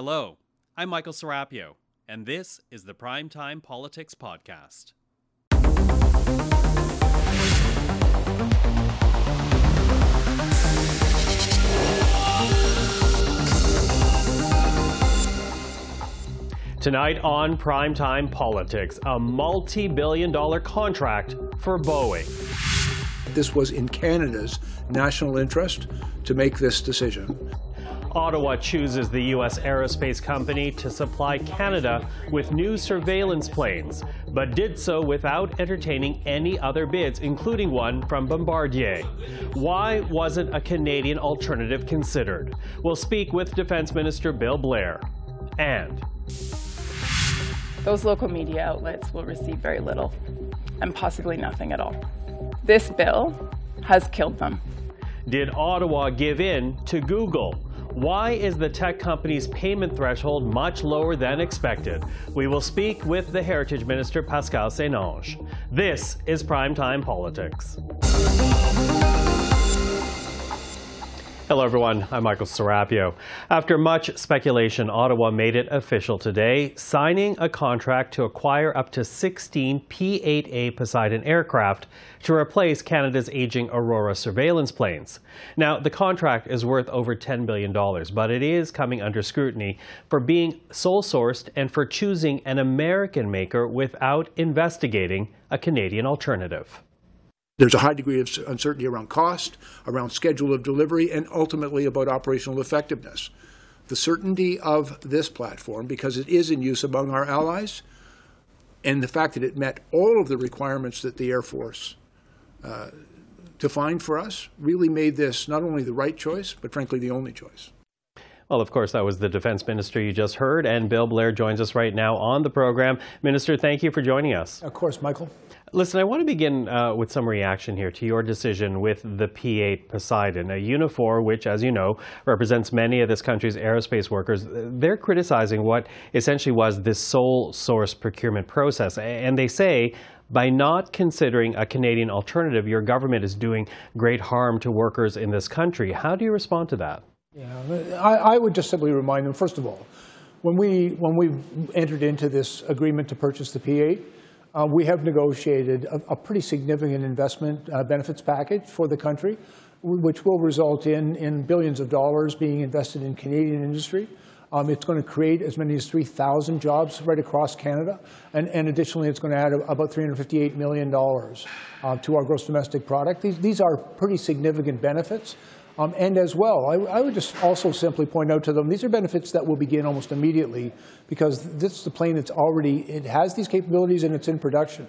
Hello, I'm Michael Serapio, and this is the Primetime Politics Podcast. Tonight on Primetime Politics, a multi billion dollar contract for Boeing. This was in Canada's national interest to make this decision. Ottawa chooses the U.S. aerospace company to supply Canada with new surveillance planes, but did so without entertaining any other bids, including one from Bombardier. Why wasn't a Canadian alternative considered? We'll speak with Defense Minister Bill Blair. And those local media outlets will receive very little and possibly nothing at all. This bill has killed them. Did Ottawa give in to Google? Why is the tech company's payment threshold much lower than expected? We will speak with the Heritage Minister Pascale St-Onge. This is Primetime Politics. Hello, everyone. I'm Michael Serapio. After much speculation, Ottawa made it official today, signing a contract to acquire up to 16 P-8A Poseidon aircraft to replace Canada's aging Aurora surveillance planes. Now, the contract is worth over $10 billion, but it is coming under scrutiny for being sole sourced and for choosing an American maker without investigating a Canadian alternative. There's a high degree of uncertainty around cost, around schedule of delivery, and ultimately about operational effectiveness. The certainty of this platform, because it is in use among our allies, and the fact that it met all of the requirements that the Air Force uh, defined for us, really made this not only the right choice, but frankly the only choice. Well, of course, that was the defense minister you just heard, and Bill Blair joins us right now on the program. Minister, thank you for joining us. Of course, Michael. Listen, I want to begin uh, with some reaction here to your decision with the P-8 Poseidon, a Unifor which, as you know, represents many of this country's aerospace workers. They're criticizing what essentially was this sole source procurement process, and they say by not considering a Canadian alternative, your government is doing great harm to workers in this country. How do you respond to that? Yeah, I, I would just simply remind them, first of all, when we, when we entered into this agreement to purchase the P-8, uh, we have negotiated a, a pretty significant investment uh, benefits package for the country, which will result in, in billions of dollars being invested in Canadian industry. Um, it's going to create as many as 3,000 jobs right across Canada. And, and additionally, it's going to add about $358 million uh, to our gross domestic product. These, these are pretty significant benefits. Um, and as well, I, I, would just also simply point out to them, these are benefits that will begin almost immediately because this is a plane that's already, it has these capabilities and it's in production.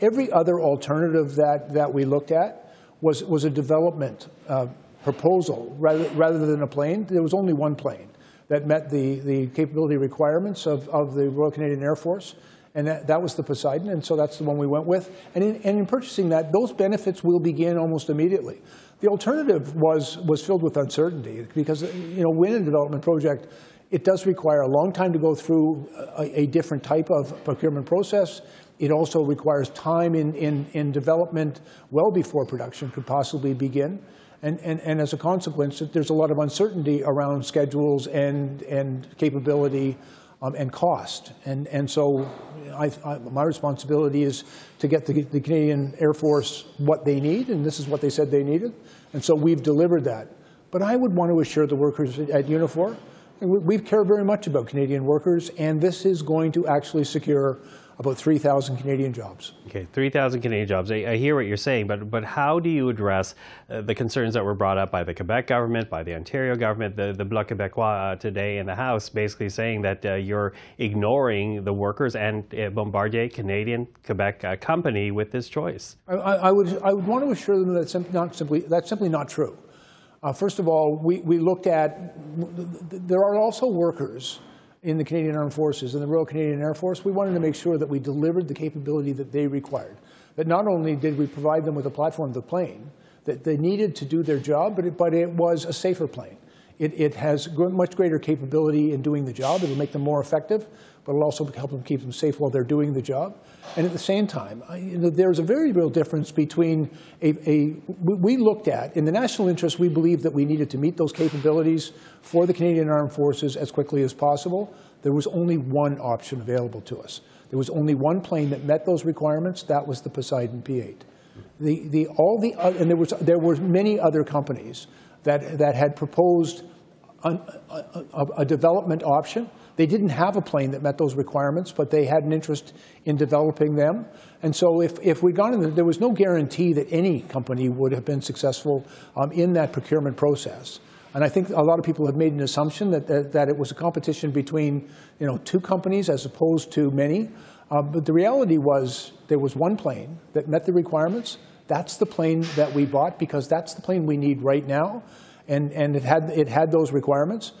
Every other alternative that, that we looked at was, was a development uh, proposal rather, rather than a plane. There was only one plane that met the, the capability requirements of, of the Royal Canadian Air Force. And that, that was the Poseidon, and so that's the one we went with. And in, and in purchasing that, those benefits will begin almost immediately. The alternative was, was filled with uncertainty because you know, when a development project, it does require a long time to go through a, a different type of procurement process. It also requires time in, in, in development well before production could possibly begin. And, and, and as a consequence, there's a lot of uncertainty around schedules and, and capability um, and cost. And, and so I, I, my responsibility is to get the, the, Canadian Air Force what they need, and this is what they said they needed. And so we've delivered that. But I would want to assure the workers at Unifor, we care very much about Canadian workers, and this is going to actually secure about 3,000 Canadian jobs. Okay, 3,000 Canadian jobs. I, I, hear what you're saying, but, but how do you address uh, the concerns that were brought up by the Quebec government, by the Ontario government, the, the Bloc Québécois uh, today in the House, basically saying that uh, you're ignoring the workers and uh, Bombardier, Canadian Quebec uh, company, with this choice? I, I, would, I would want to assure them that that's, not simply, that's simply not true. Uh, first of all, we, we looked at, there are also workers in the Canadian Armed Forces and the Royal Canadian Air Force, we wanted to make sure that we delivered the capability that they required. That not only did we provide them with a platform, the plane, that they needed to do their job, but it, but it was a safer plane. It, it has much greater capability in doing the job. It'll make them more effective, but it'll also help them keep them safe while they're doing the job. And at the same time, you know, there's a very real difference between a, a we looked at, in the national interest, we believed that we needed to meet those capabilities for the Canadian Armed Forces as quickly as possible. There was only one option available to us. There was only one plane that met those requirements. That was the Poseidon P-8. The, the, all the, oth- and there was, there were many other companies that, that had proposed an- a, a development option. They didn't have a plane that met those requirements, but they had an interest in developing them. And so if, if we'd gone in, there- there was no guarantee that any company would have been successful um, in that procurement process. And I think a lot of people have made an assumption that, that, that it was a competition between, you know, two companies as opposed to many. Uh, but the reality was there was one plane that met the requirements. That's the plane that we bought because that's the plane we need right now. And, and it, had, it had those requirements.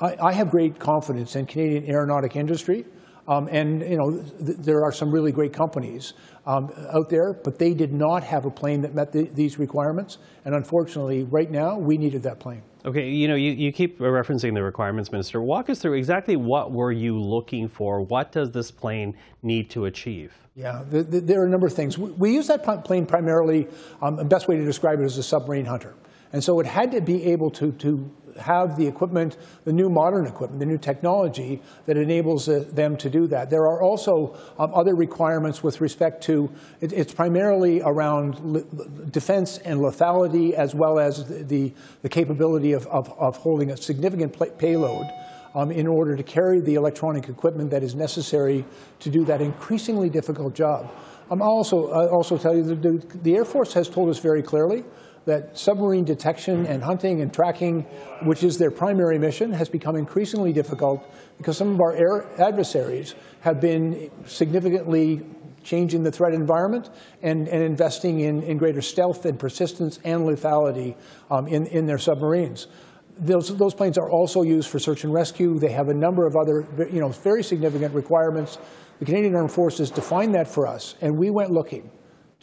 I, I have great confidence in Canadian aeronautic industry. Um, and you know, th- there are some really great companies um, out there, but they did not have a plane that met the, these requirements. And unfortunately, right now, we needed that plane. Okay, you know, you, you keep referencing the requirements, Minister. Walk us through exactly what were you looking for? What does this plane need to achieve? Yeah, th th there are a number of things. We, we use that plane primarily, um, the best way to describe it is a submarine hunter. And so it had to be able to, to have the equipment, the new modern equipment, the new technology that enables uh, them to do that. There are also um, other requirements with respect to, it, it's primarily around defense and lethality as well as the, the, capability of, of, of holding a significant payload um, in order to carry the electronic equipment that is necessary to do that increasingly difficult job. I'm also, I also tell you that the, the Air Force has told us very clearly that submarine detection and hunting and tracking, which is their primary mission, has become increasingly difficult because some of our air adversaries have been significantly changing the threat environment and, and investing in, in greater stealth and persistence and lethality um, in, in their submarines. Those, those planes are also used for search and rescue. They have a number of other, you know, very significant requirements. The Canadian Armed Forces defined that for us, and we went looking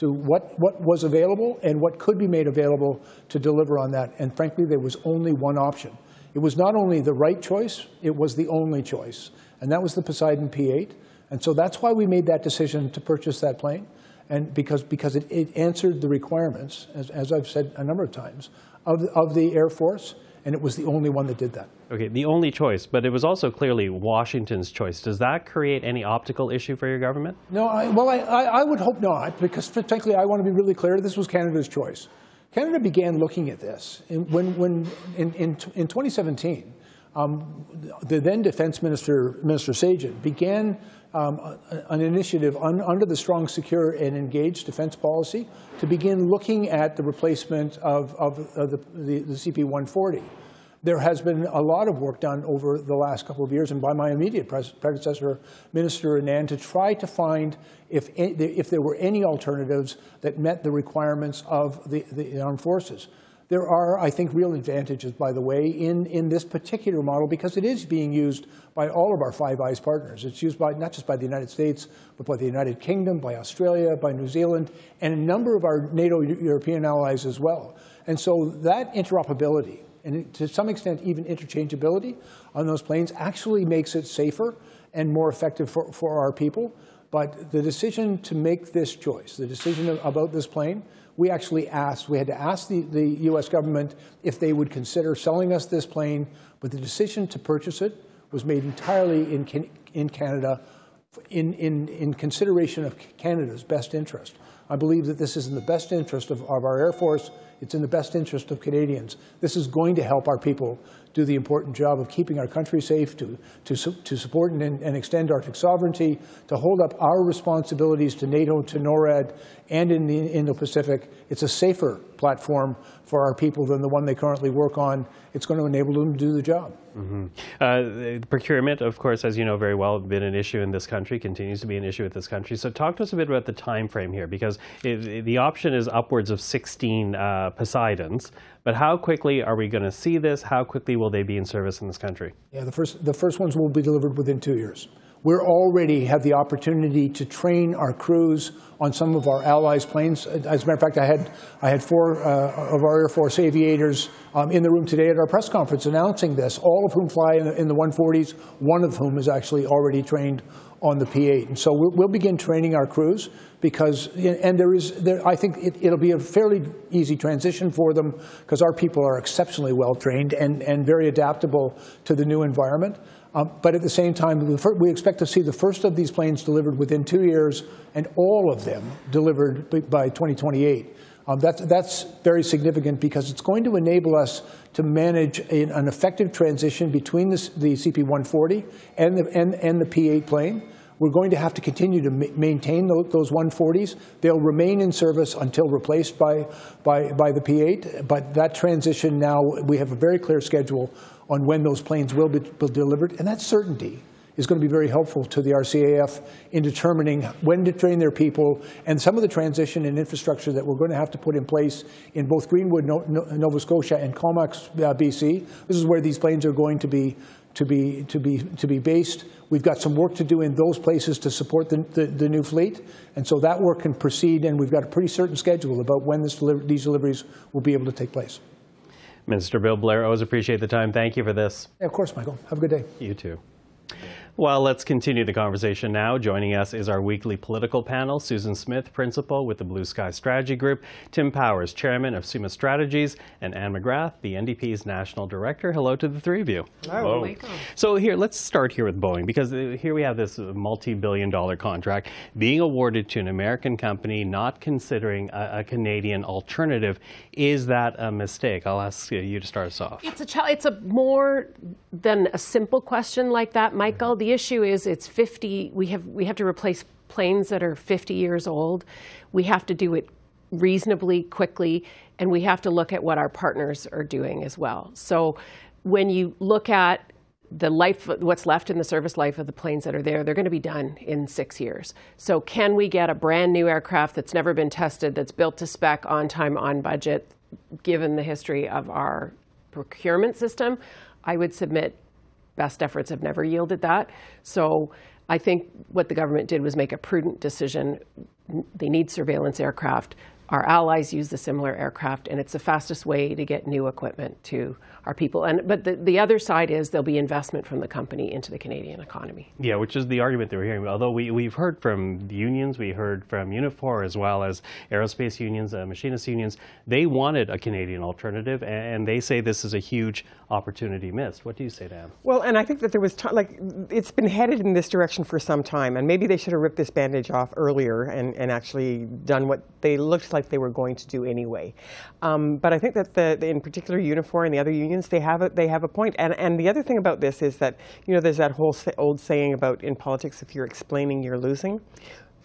to what, what was available and what could be made available to deliver on that. And frankly, there was only one option. It was not only the right choice, it was the only choice. And that was the Poseidon P-8. And so that's why we made that decision to purchase that plane. And because, because it, it answered the requirements, as, as I've said a number of times, of, of the Air Force. And it was the only one that did that. Okay, the only choice, but it was also clearly Washington's choice. Does that create any optical issue for your government? No, I, well, I, I, would hope not, because frankly, I want to be really clear. This was Canada's choice. Canada began looking at this in, when, when in, in, in 2017. Um, the then Defense Minister, Minister Sajjan, began um, an initiative un, under the Strong, Secure, and Engaged Defense Policy to begin looking at the replacement of, of, of the, the, the CP-140 there has been a lot of work done over the last couple of years and by my immediate predecessor, Minister Anand, to try to find if, if there were any alternatives that met the requirements of the, the armed forces. There are, I think, real advantages, by the way, in, in this particular model because it is being used by all of our Five Eyes partners. It's used by not just by the United States, but by the United Kingdom, by Australia, by New Zealand, and a number of our NATO European allies as well. And so that interoperability, and to some extent even interchangeability on those planes actually makes it safer and more effective for, for our people. But the decision to make this choice, the decision about this plane, we actually asked, we had to ask the, the US government if they would consider selling us this plane, but the decision to purchase it was made entirely in, in Canada in, in, in consideration of Canada's best interest. I believe that this is in the best interest of, of our Air Force. It's in the best interest of Canadians. This is going to help our people do the important job of keeping our country safe, to, to, to support and, and extend Arctic sovereignty, to hold up our responsibilities to NATO, to NORAD, and in the Indo-Pacific. It's a safer platform for our people than the one they currently work on. It's going to enable them to do the job. Uh, the procurement, of course, as you know very well, has been an issue in this country, continues to be an issue with this country. So talk to us a bit about the time frame here, because it, it- the option is upwards of 16 uh, Poseidons. But how quickly are we going to see this? How quickly will they be in service in this country? Yeah, the first, the first ones will be delivered within two years. We already have the opportunity to train our crews on some of our allies' planes. As a matter of fact, I had, I had four uh, of our Air Force aviators um, in the room today at our press conference announcing this, all of whom fly in the, in the 140s, one of whom is actually already trained on the P-8. And so we'll, we'll begin training our crews because, and there is, there, I think it, will be a fairly easy transition for them because our people are exceptionally well trained and, and very adaptable to the new environment. Um, but at the same time, we expect to see the first of these planes delivered within two years and all of them delivered by 2028. Um, that's, that's very significant because it's going to enable us to manage a, an effective transition between the, the CP-140 and the, and, and the P-8 plane. We're going to have to continue to ma maintain those, those 140s. They'll remain in service until replaced by, by, by the P-8, but that transition now, we have a very clear schedule on when those planes will be, be delivered, and that certainty is going to be very helpful to the RCAF in determining when to train their people and some of the transition and infrastructure that we're going to have to put in place in both Greenwood, Nova Scotia, and Comox, uh, BC. This is where these planes are going to be to be to be to be based. We've got some work to do in those places to support the, the, the new fleet, and so that work can proceed. And we've got a pretty certain schedule about when these deliveries will be able to take place. Minister Bill Blair, always appreciate the time. Thank you for this. Yeah, of course, Michael. Have a good day. You too. Well, let's continue the conversation now. Joining us is our weekly political panel, Susan Smith, Principal with the Blue Sky Strategy Group, Tim Powers, Chairman of Summa Strategies, and Anne McGrath, the NDP's National Director. Hello to the three of you. Hello. Hello. So here, let's start here with Boeing, because uh, here we have this multi-billion dollar contract being awarded to an American company, not considering a, a Canadian alternative. Is that a mistake? I'll ask you to start us off. It's a, it's a more than a simple question like that, Michael the issue is it's 50, we have, we have to replace planes that are 50 years old. We have to do it reasonably quickly, and we have to look at what our partners are doing as well. So when you look at the life, what's left in the service life of the planes that are there, they're going to be done in six years. So can we get a brand new aircraft that's never been tested, that's built to spec, on time, on budget, given the history of our procurement system? I would submit best efforts have never yielded that. So I think what the government did was make a prudent decision. They need surveillance aircraft. Our allies use the similar aircraft, and it's the fastest way to get new equipment to our people. And but the, the other side is there'll be investment from the company into the Canadian economy. Yeah, which is the argument that we're hearing. Although we we've heard from unions, we heard from Unifor as well as aerospace unions, uh, machinist unions. They wanted a Canadian alternative, and they say this is a huge opportunity missed. What do you say, Anne? Well, and I think that there was like it's been headed in this direction for some time, and maybe they should have ripped this bandage off earlier and, and actually done what they looked like they were going to do anyway. Um, but I think that the, the in particular Unifor and the other unions they have a, they have a point. And, and the other thing about this is that, you know, there's that whole old saying about in politics, if you're explaining, you're losing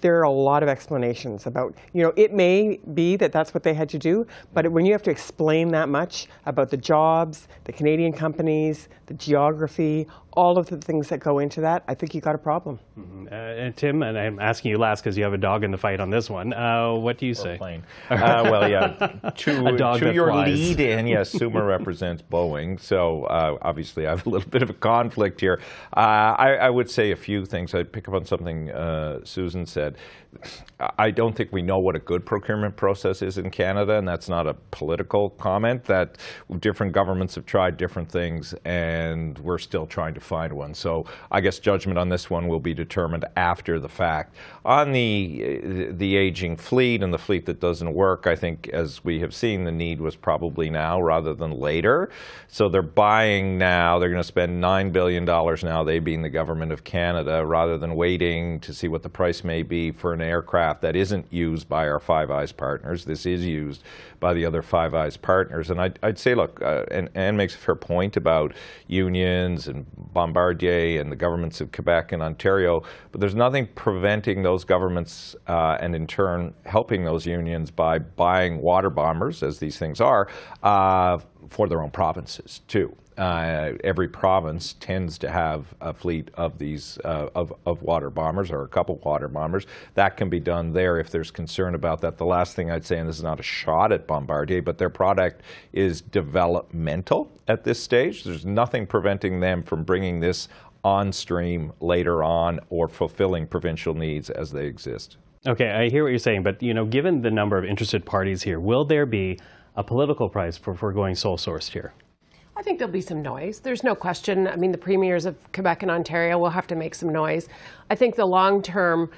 there are a lot of explanations about, you know, it may be that that's what they had to do, but when you have to explain that much about the jobs, the Canadian companies, the geography, all of the things that go into that, I think you got a problem. Mm-hmm. Uh, and Tim, and I'm asking you last because you have a dog in the fight on this one. Uh, what do you say? Plane. uh, well, yeah, to, to your flies. lead in, yes, Summa represents Boeing, so uh, obviously I have a little bit of a conflict here. Uh, I, I, would say a few things. I'd pick up on something uh, Susan said. I don't think we know what a good procurement process is in Canada, and that's not a political comment. That different governments have tried different things, and we're still trying to find one. So I guess judgment on this one will be determined after the fact. On the the aging fleet and the fleet that doesn't work, I think as we have seen, the need was probably now rather than later. So they're buying now. They're going to spend nine billion dollars now. They being the government of Canada, rather than waiting to see what the price may be for an aircraft that isn't used by our Five Eyes partners. This is used by the other Five Eyes partners. And I'd, I'd say, look, uh, and Anne makes a fair point about unions and Bombardier and the governments of Quebec and Ontario, but there's nothing preventing those governments uh, and in turn helping those unions by buying water bombers, as these things are, uh, for their own provinces too. Uh, every province tends to have a fleet of these uh, of, of water bombers or a couple water bombers. That can be done there if there's concern about that. The last thing I'd say, and this is not a shot at Bombardier, but their product is developmental at this stage. There's nothing preventing them from bringing this on stream later on or fulfilling provincial needs as they exist. Okay, I hear what you're saying, but you know, given the number of interested parties here, will there be a political price for, for going sole sourced here? I think there'll be some noise. There's no question. I mean, the premiers of Quebec and Ontario will have to make some noise. I think the long term.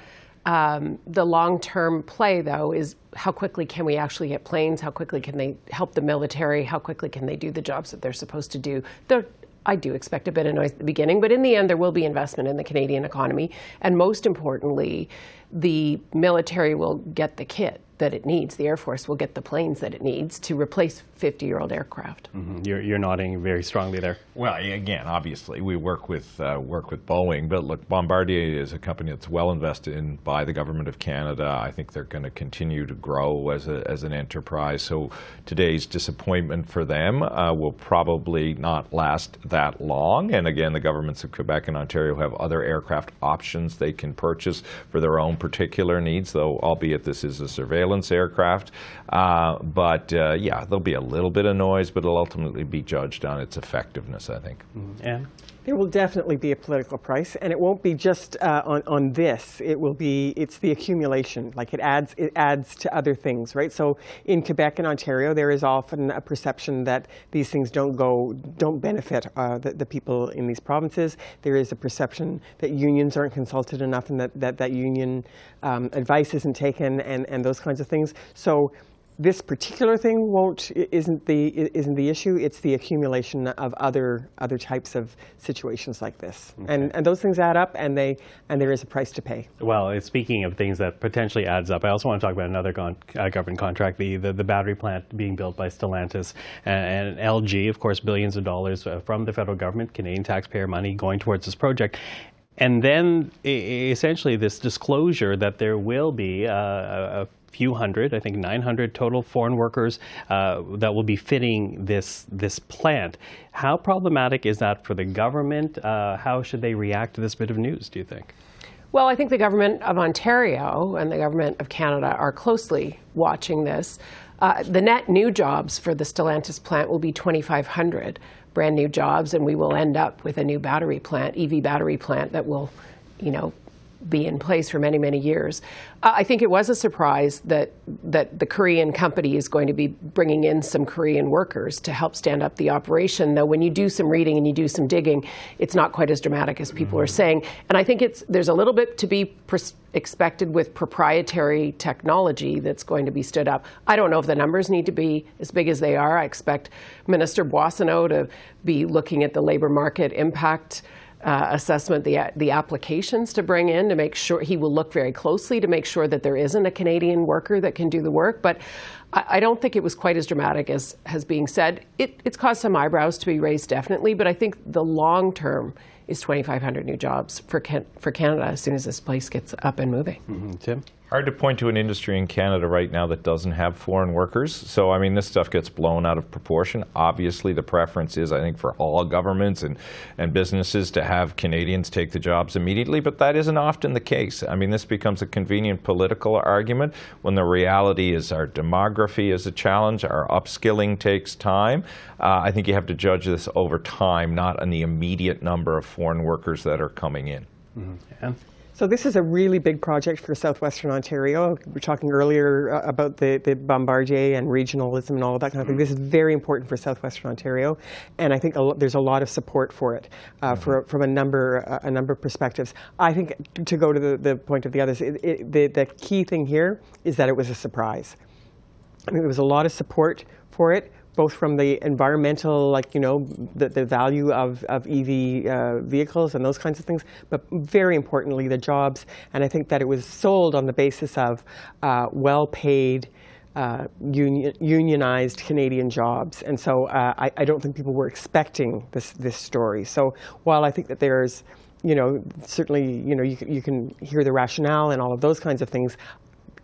Um, the long-term play, though, is how quickly can we actually get planes? How quickly can they help the military? How quickly can they do the jobs that they're supposed to do? They're, I do expect a bit of noise at the beginning, but in the end, there will be investment in the Canadian economy, and most importantly, the military will get the kit that it needs. The Air Force will get the planes that it needs to replace 50-year-old aircraft. Mm-hmm. You're, you're, nodding very strongly there. Well, again, obviously, we work with uh, work with Boeing, but look, Bombardier is a company that's well invested in by the government of Canada. I think they're going to continue to grow as a, as an enterprise. So today's disappointment for them uh, will probably not last that long. And again, the governments of Quebec and Ontario have other aircraft options they can purchase for their own particular needs, though albeit this is a surveillance aircraft. Uh, but uh, yeah, there'll be a little bit of noise, but it'll ultimately be judged on its effectiveness, I think. Mm-hmm. And there will definitely be a political price, and it won't be just uh, on, on this. It will be, it's the accumulation. Like it adds, it adds to other things, right? So in Quebec and Ontario, there is often a perception that these things don't go, don't benefit uh, the, the, people in these provinces. There is a perception that unions aren't consulted enough and that that, that union um, advice isn't taken and, and those kinds of things. So this particular thing won't isn't the isn't the issue. It's the accumulation of other other types of situations like this, okay. and and those things add up, and they and there is a price to pay. Well, speaking of things that potentially adds up, I also want to talk about another con uh, government contract, the, the, the battery plant being built by Stellantis and, and LG, of course, billions of dollars uh, from the federal government, Canadian taxpayer money going towards this project. And then essentially this disclosure that there will be uh, a, a few hundred, I think 900 total foreign workers uh, that will be fitting this this plant. How problematic is that for the government? Uh, how should they react to this bit of news? Do you think? Well, I think the government of Ontario and the government of Canada are closely watching this. Uh, the net new jobs for the Stellantis plant will be 2,500 brand new jobs, and we will end up with a new battery plant, EV battery plant that will, you know, be in place for many, many years. Uh, I think it was a surprise that that the Korean company is going to be bringing in some Korean workers to help stand up the operation. Though when you do some reading and you do some digging, it's not quite as dramatic as people mm-hmm. are saying. And I think it's there's a little bit to be expected with proprietary technology that's going to be stood up. I don't know if the numbers need to be as big as they are. I expect Minister Boissonnault to be looking at the labor market impact uh, assessment, the, the applications to bring in to make sure he will look very closely to make sure that there isn't a Canadian worker that can do the work. But I, I don't think it was quite as dramatic as has being said. It, it's caused some eyebrows to be raised, definitely, but I think the long term is 2,500 new jobs for, can, for Canada as soon as this place gets up and moving. Mm-hmm. Tim? Hard to point to an industry in Canada right now that doesn't have foreign workers. So, I mean, this stuff gets blown out of proportion. Obviously, the preference is, I think, for all governments and, and businesses to have Canadians take the jobs immediately, but that isn't often the case. I mean, this becomes a convenient political argument when the reality is our demography is a challenge, our upskilling takes time. Uh, I think you have to judge this over time, not on the immediate number of foreign workers that are coming in. Mm-hmm. Yeah. So this is a really big project for southwestern Ontario. We were talking earlier uh, about the, the Bombardier and regionalism and all of that kind of thing. This is very important for southwestern Ontario, and I think a there's a lot of support for it uh, mm-hmm. for, from a number uh, a number of perspectives. I think to go to the, the point of the others, it, it, the, the key thing here is that it was a surprise. I mean, there was a lot of support for it both from the environmental, like, you know, the, the value of, of EV uh, vehicles and those kinds of things, but very importantly, the jobs. And I think that it was sold on the basis of uh, well-paid, uh, union, unionized Canadian jobs. And so uh, I, I, don't think people were expecting this, this story. So while I think that there's, you know, certainly, you know, you, you can hear the rationale and all of those kinds of things,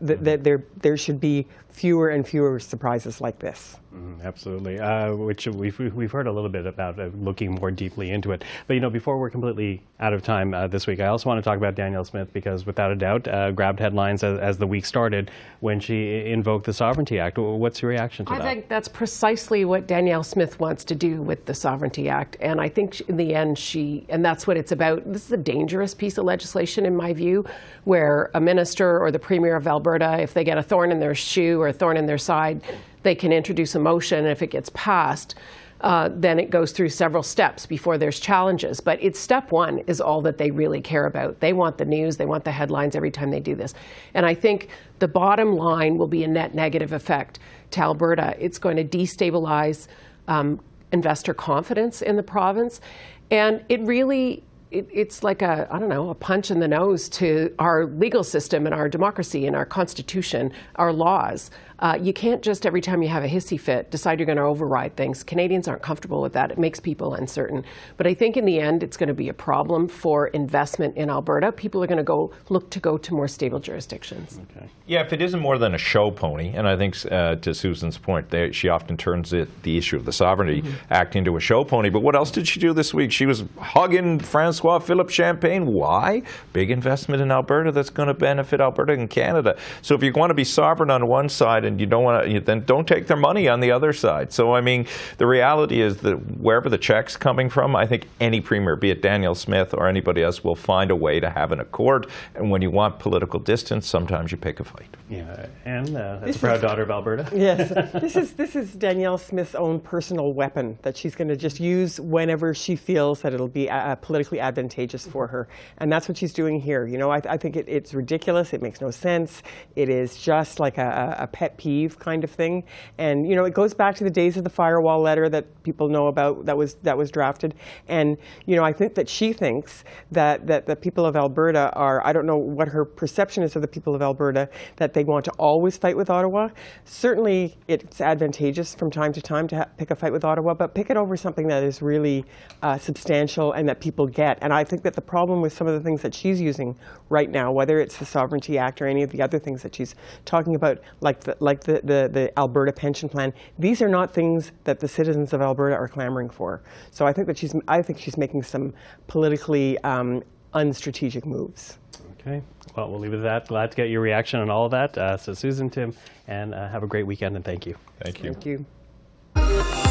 that, that there, there should be fewer and fewer surprises like this. Mm, absolutely, uh, which we've, we've heard a little bit about uh, looking more deeply into it. But, you know, before we're completely out of time uh, this week, I also want to talk about Danielle Smith because, without a doubt, uh, grabbed headlines as, as, the week started when she invoked the Sovereignty Act. What's your reaction to I that? I think that's precisely what Danielle Smith wants to do with the Sovereignty Act. And I think in the end, she, and that's what it's about. This is a dangerous piece of legislation, in my view, where a minister or the Premier of Alberta, if they get a thorn in their shoe a thorn in their side, they can introduce a motion, and if it gets passed, uh, then it goes through several steps before there's challenges. But it's step one is all that they really care about. They want the news, they want the headlines every time they do this. And I think the bottom line will be a net negative effect to Alberta. It's going to destabilize um, investor confidence in the province. And it really it, it's like a I don't know a punch in the nose to our legal system and our democracy and our constitution, our laws. Uh, you can't just every time you have a hissy fit decide you're going to override things. Canadians aren't comfortable with that. It makes people uncertain. But I think in the end, it's going to be a problem for investment in Alberta. People are going to go look to go to more stable jurisdictions. Okay. Yeah, if it isn't more than a show pony, and I think uh, to Susan's point, they, she often turns it, the issue of the Sovereignty mm-hmm. Act into a show pony. But what else did she do this week? She was hugging Francois Philippe Champagne. Why? Big investment in Alberta that's going to benefit Alberta and Canada. So if you want to be sovereign on one side and you don't want to, then don't take their money on the other side. So, I mean, the reality is that wherever the check's coming from, I think any premier, be it Danielle Smith or anybody else, will find a way to have an accord. And when you want political distance, sometimes you pick a fight. Yeah, and uh, that's a proud daughter of Alberta. Yes, this is this is Danielle Smith's own personal weapon that she's going to just use whenever she feels that it'll be uh, politically advantageous for her, and that's what she's doing here. You know, I, I think it, it's ridiculous. It makes no sense. It is just like a, a pet peeve kind of thing, and you know, it goes back to the days of the firewall letter that people know about that was that was drafted, and you know, I think that she thinks that that the people of Alberta are. I don't know what her perception is of the people of Alberta that they want to always fight with Ottawa. Certainly, it's advantageous from time to time to pick a fight with Ottawa, but pick it over something that is really uh, substantial and that people get. And I think that the problem with some of the things that she's using right now, whether it's the Sovereignty Act or any of the other things that she's talking about, like the, like the, the, the Alberta pension plan, these are not things that the citizens of Alberta are clamoring for. So I think that she's, I think she's making some politically um, unstrategic moves. Okay. Well, we'll leave it at that. Glad to get your reaction on all of that. Uh, so, Susan, Tim, and uh, have a great weekend, and thank you. Thank you. Thank you.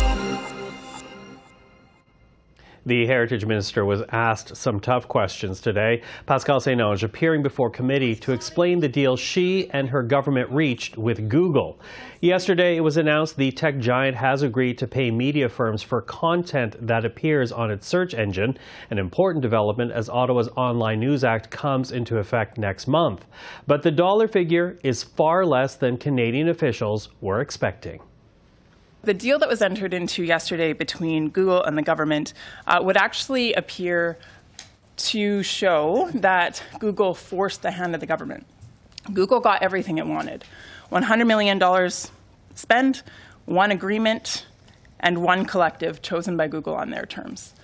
The Heritage Minister was asked some tough questions today. Pascale St-Onge appearing before committee to explain the deal she and her government reached with Google. Yesterday, it was announced the tech giant has agreed to pay media firms for content that appears on its search engine, an important development as Ottawa's Online News Act comes into effect next month. But the dollar figure is far less than Canadian officials were expecting. The deal that was entered into yesterday between Google and the government uh, would actually appear to show that Google forced the hand of the government. Google got everything it wanted $100 million spent, one agreement, and one collective chosen by Google on their terms.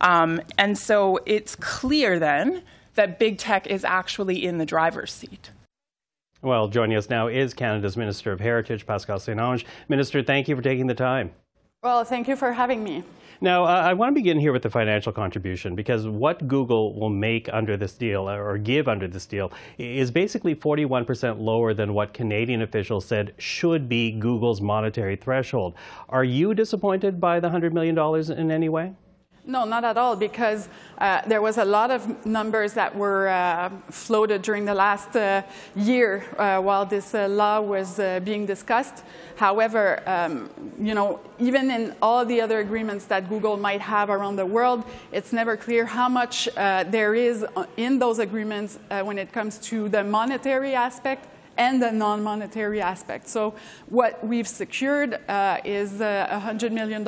Um, and so it's clear then that big tech is actually in the driver's seat. Well, joining us now is Canada's Minister of Heritage, Pascale St-Onge. Minister, thank you for taking the time. Well, thank you for having me. Now, uh, I want to begin here with the financial contribution because what Google will make under this deal or give under this deal is basically 41% lower than what Canadian officials said should be Google's monetary threshold. Are you disappointed by the $100 million in any way? No, not at all, because uh, there was a lot of numbers that were uh, floated during the last uh, year uh, while this uh, law was uh, being discussed. However, um, you know, even in all the other agreements that Google might have around the world, it's never clear how much there is in those agreements when it comes to the monetary aspect and the non-monetary aspect. So what we've secured uh, is uh, $100 million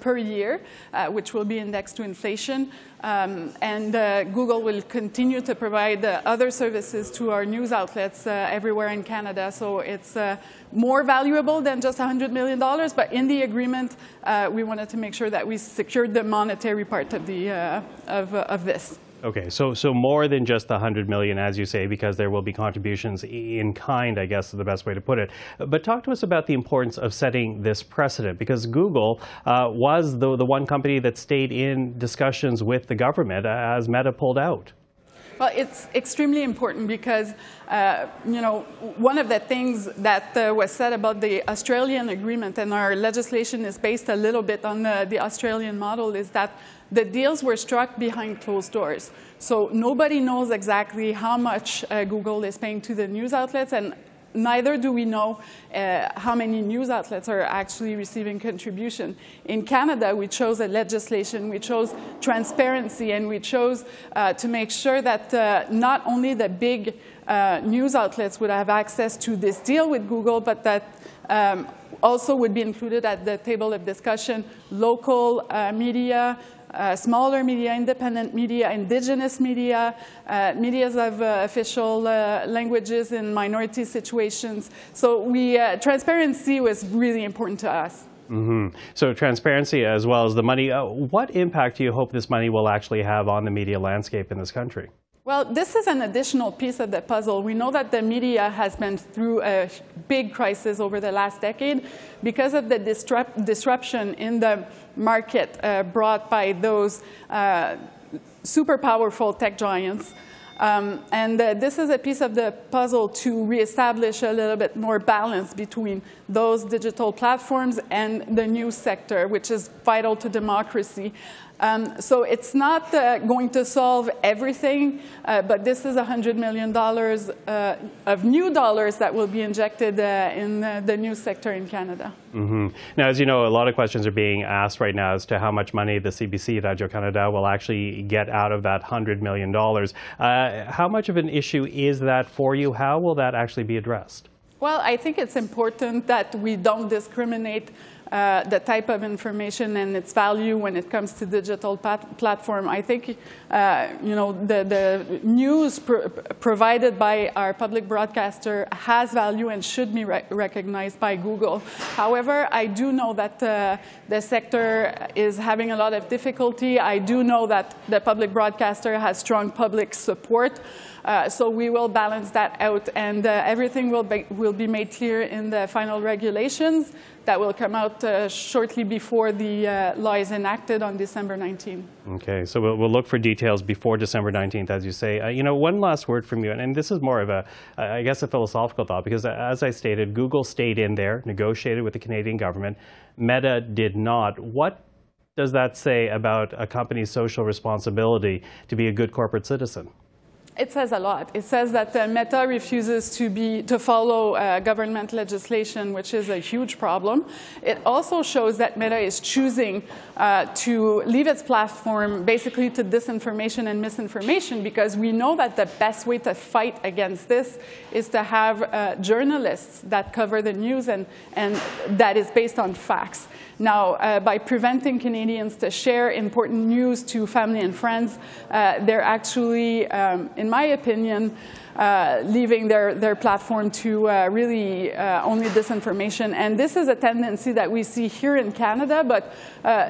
per year, uh, which will be indexed to inflation. Um, and uh, Google will continue to provide uh, other services to our news outlets uh, everywhere in Canada. So it's more valuable than just $100 million. But in the agreement, we wanted to make sure that we secured the monetary part of, the, of, of this. Okay, so so more than just the 100 million, as you say, because there will be contributions in kind, I guess is the best way to put it. But talk to us about the importance of setting this precedent, because Google uh, was the, the one company that stayed in discussions with the government as Meta pulled out. Well, it's extremely important because, uh, you know, one of the things that uh, was said about the Australian agreement and our legislation is based a little bit on the, the Australian model is that the deals were struck behind closed doors. So nobody knows exactly how much uh, Google is paying to the news outlets and neither do we know uh, how many news outlets are actually receiving contribution. In Canada, we chose a legislation, we chose transparency, and we chose uh, to make sure that uh, not only the big uh, news outlets would have access to this deal with Google, but that um, also would be included at the table of discussion local uh, media, smaller media, independent media, indigenous media, uh, medias of uh, official uh, languages in minority situations. So we, uh, transparency was really important to us. Mm-hmm. So transparency as well as the money. Uh, what impact do you hope this money will actually have on the media landscape in this country? Well, this is an additional piece of the puzzle. We know that the media has been through a big crisis over the last decade because of the disrupt disruption in the market uh, brought by those uh, super powerful tech giants. Um, and uh, this is a piece of the puzzle to reestablish a little bit more balance between those digital platforms and the news sector, which is vital to democracy. Um, so it's not uh, going to solve everything, uh, but this is $100 million uh, of new dollars that will be injected uh, in the new sector in Canada. Mm-hmm. Now, as you know, a lot of questions are being asked right now as to how much money the CBC, Radio Canada, will actually get out of that $100 million. Uh, how much of an issue is that for you? How will that actually be addressed? Well, I think it's important that we don't discriminate uh, the type of information and its value when it comes to digital platform. I think uh, you know the, the news pr provided by our public broadcaster has value and should be re recognized by Google. However, I do know that uh, the sector is having a lot of difficulty. I do know that the public broadcaster has strong public support. Uh, so we will balance that out, and uh, everything will be, will be made clear in the final regulations that will come out uh, shortly before the uh, law is enacted on December 19th. Okay, so we'll, we'll, look for details before December 19th, as you say. Uh, you know, one last word from you, and, and, this is more of a, I guess, a philosophical thought, because as I stated, Google stayed in there, negotiated with the Canadian government. Meta did not. What does that say about a company's social responsibility to be a good corporate citizen? It says a lot. It says that Meta refuses to, be, to follow uh, government legislation, which is a huge problem. It also shows that Meta is choosing uh, to leave its platform basically to disinformation and misinformation because we know that the best way to fight against this is to have uh, journalists that cover the news and, and that is based on facts. Now, uh, by preventing Canadians to share important news to family and friends, uh, they're actually, um, in my opinion, uh, leaving their, their platform to uh, really uh, only disinformation. And this is a tendency that we see here in Canada, but uh,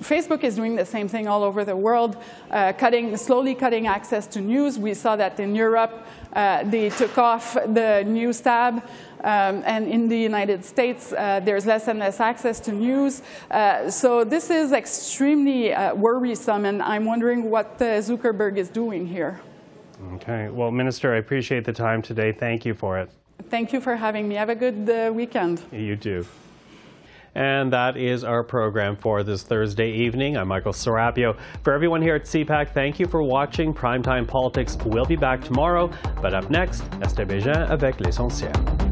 Facebook is doing the same thing all over the world, uh, cutting, slowly cutting access to news. We saw that in Europe. Uh, they took off the news tab. Um, and in the United States, uh, there's less and less access to news. Uh, so this is extremely uh, worrisome, and I'm wondering what Zuckerberg is doing here. Okay. Well, Minister, I appreciate the time today. Thank you for it. Thank you for having me. Have a good uh, weekend. You too. And that is our program for this Thursday evening. I'm Michael Serapio. For everyone here at CPAC, thank you for watching Primetime Politics. We'll be back tomorrow, but up next, Esther Bégin avec l'essentiel.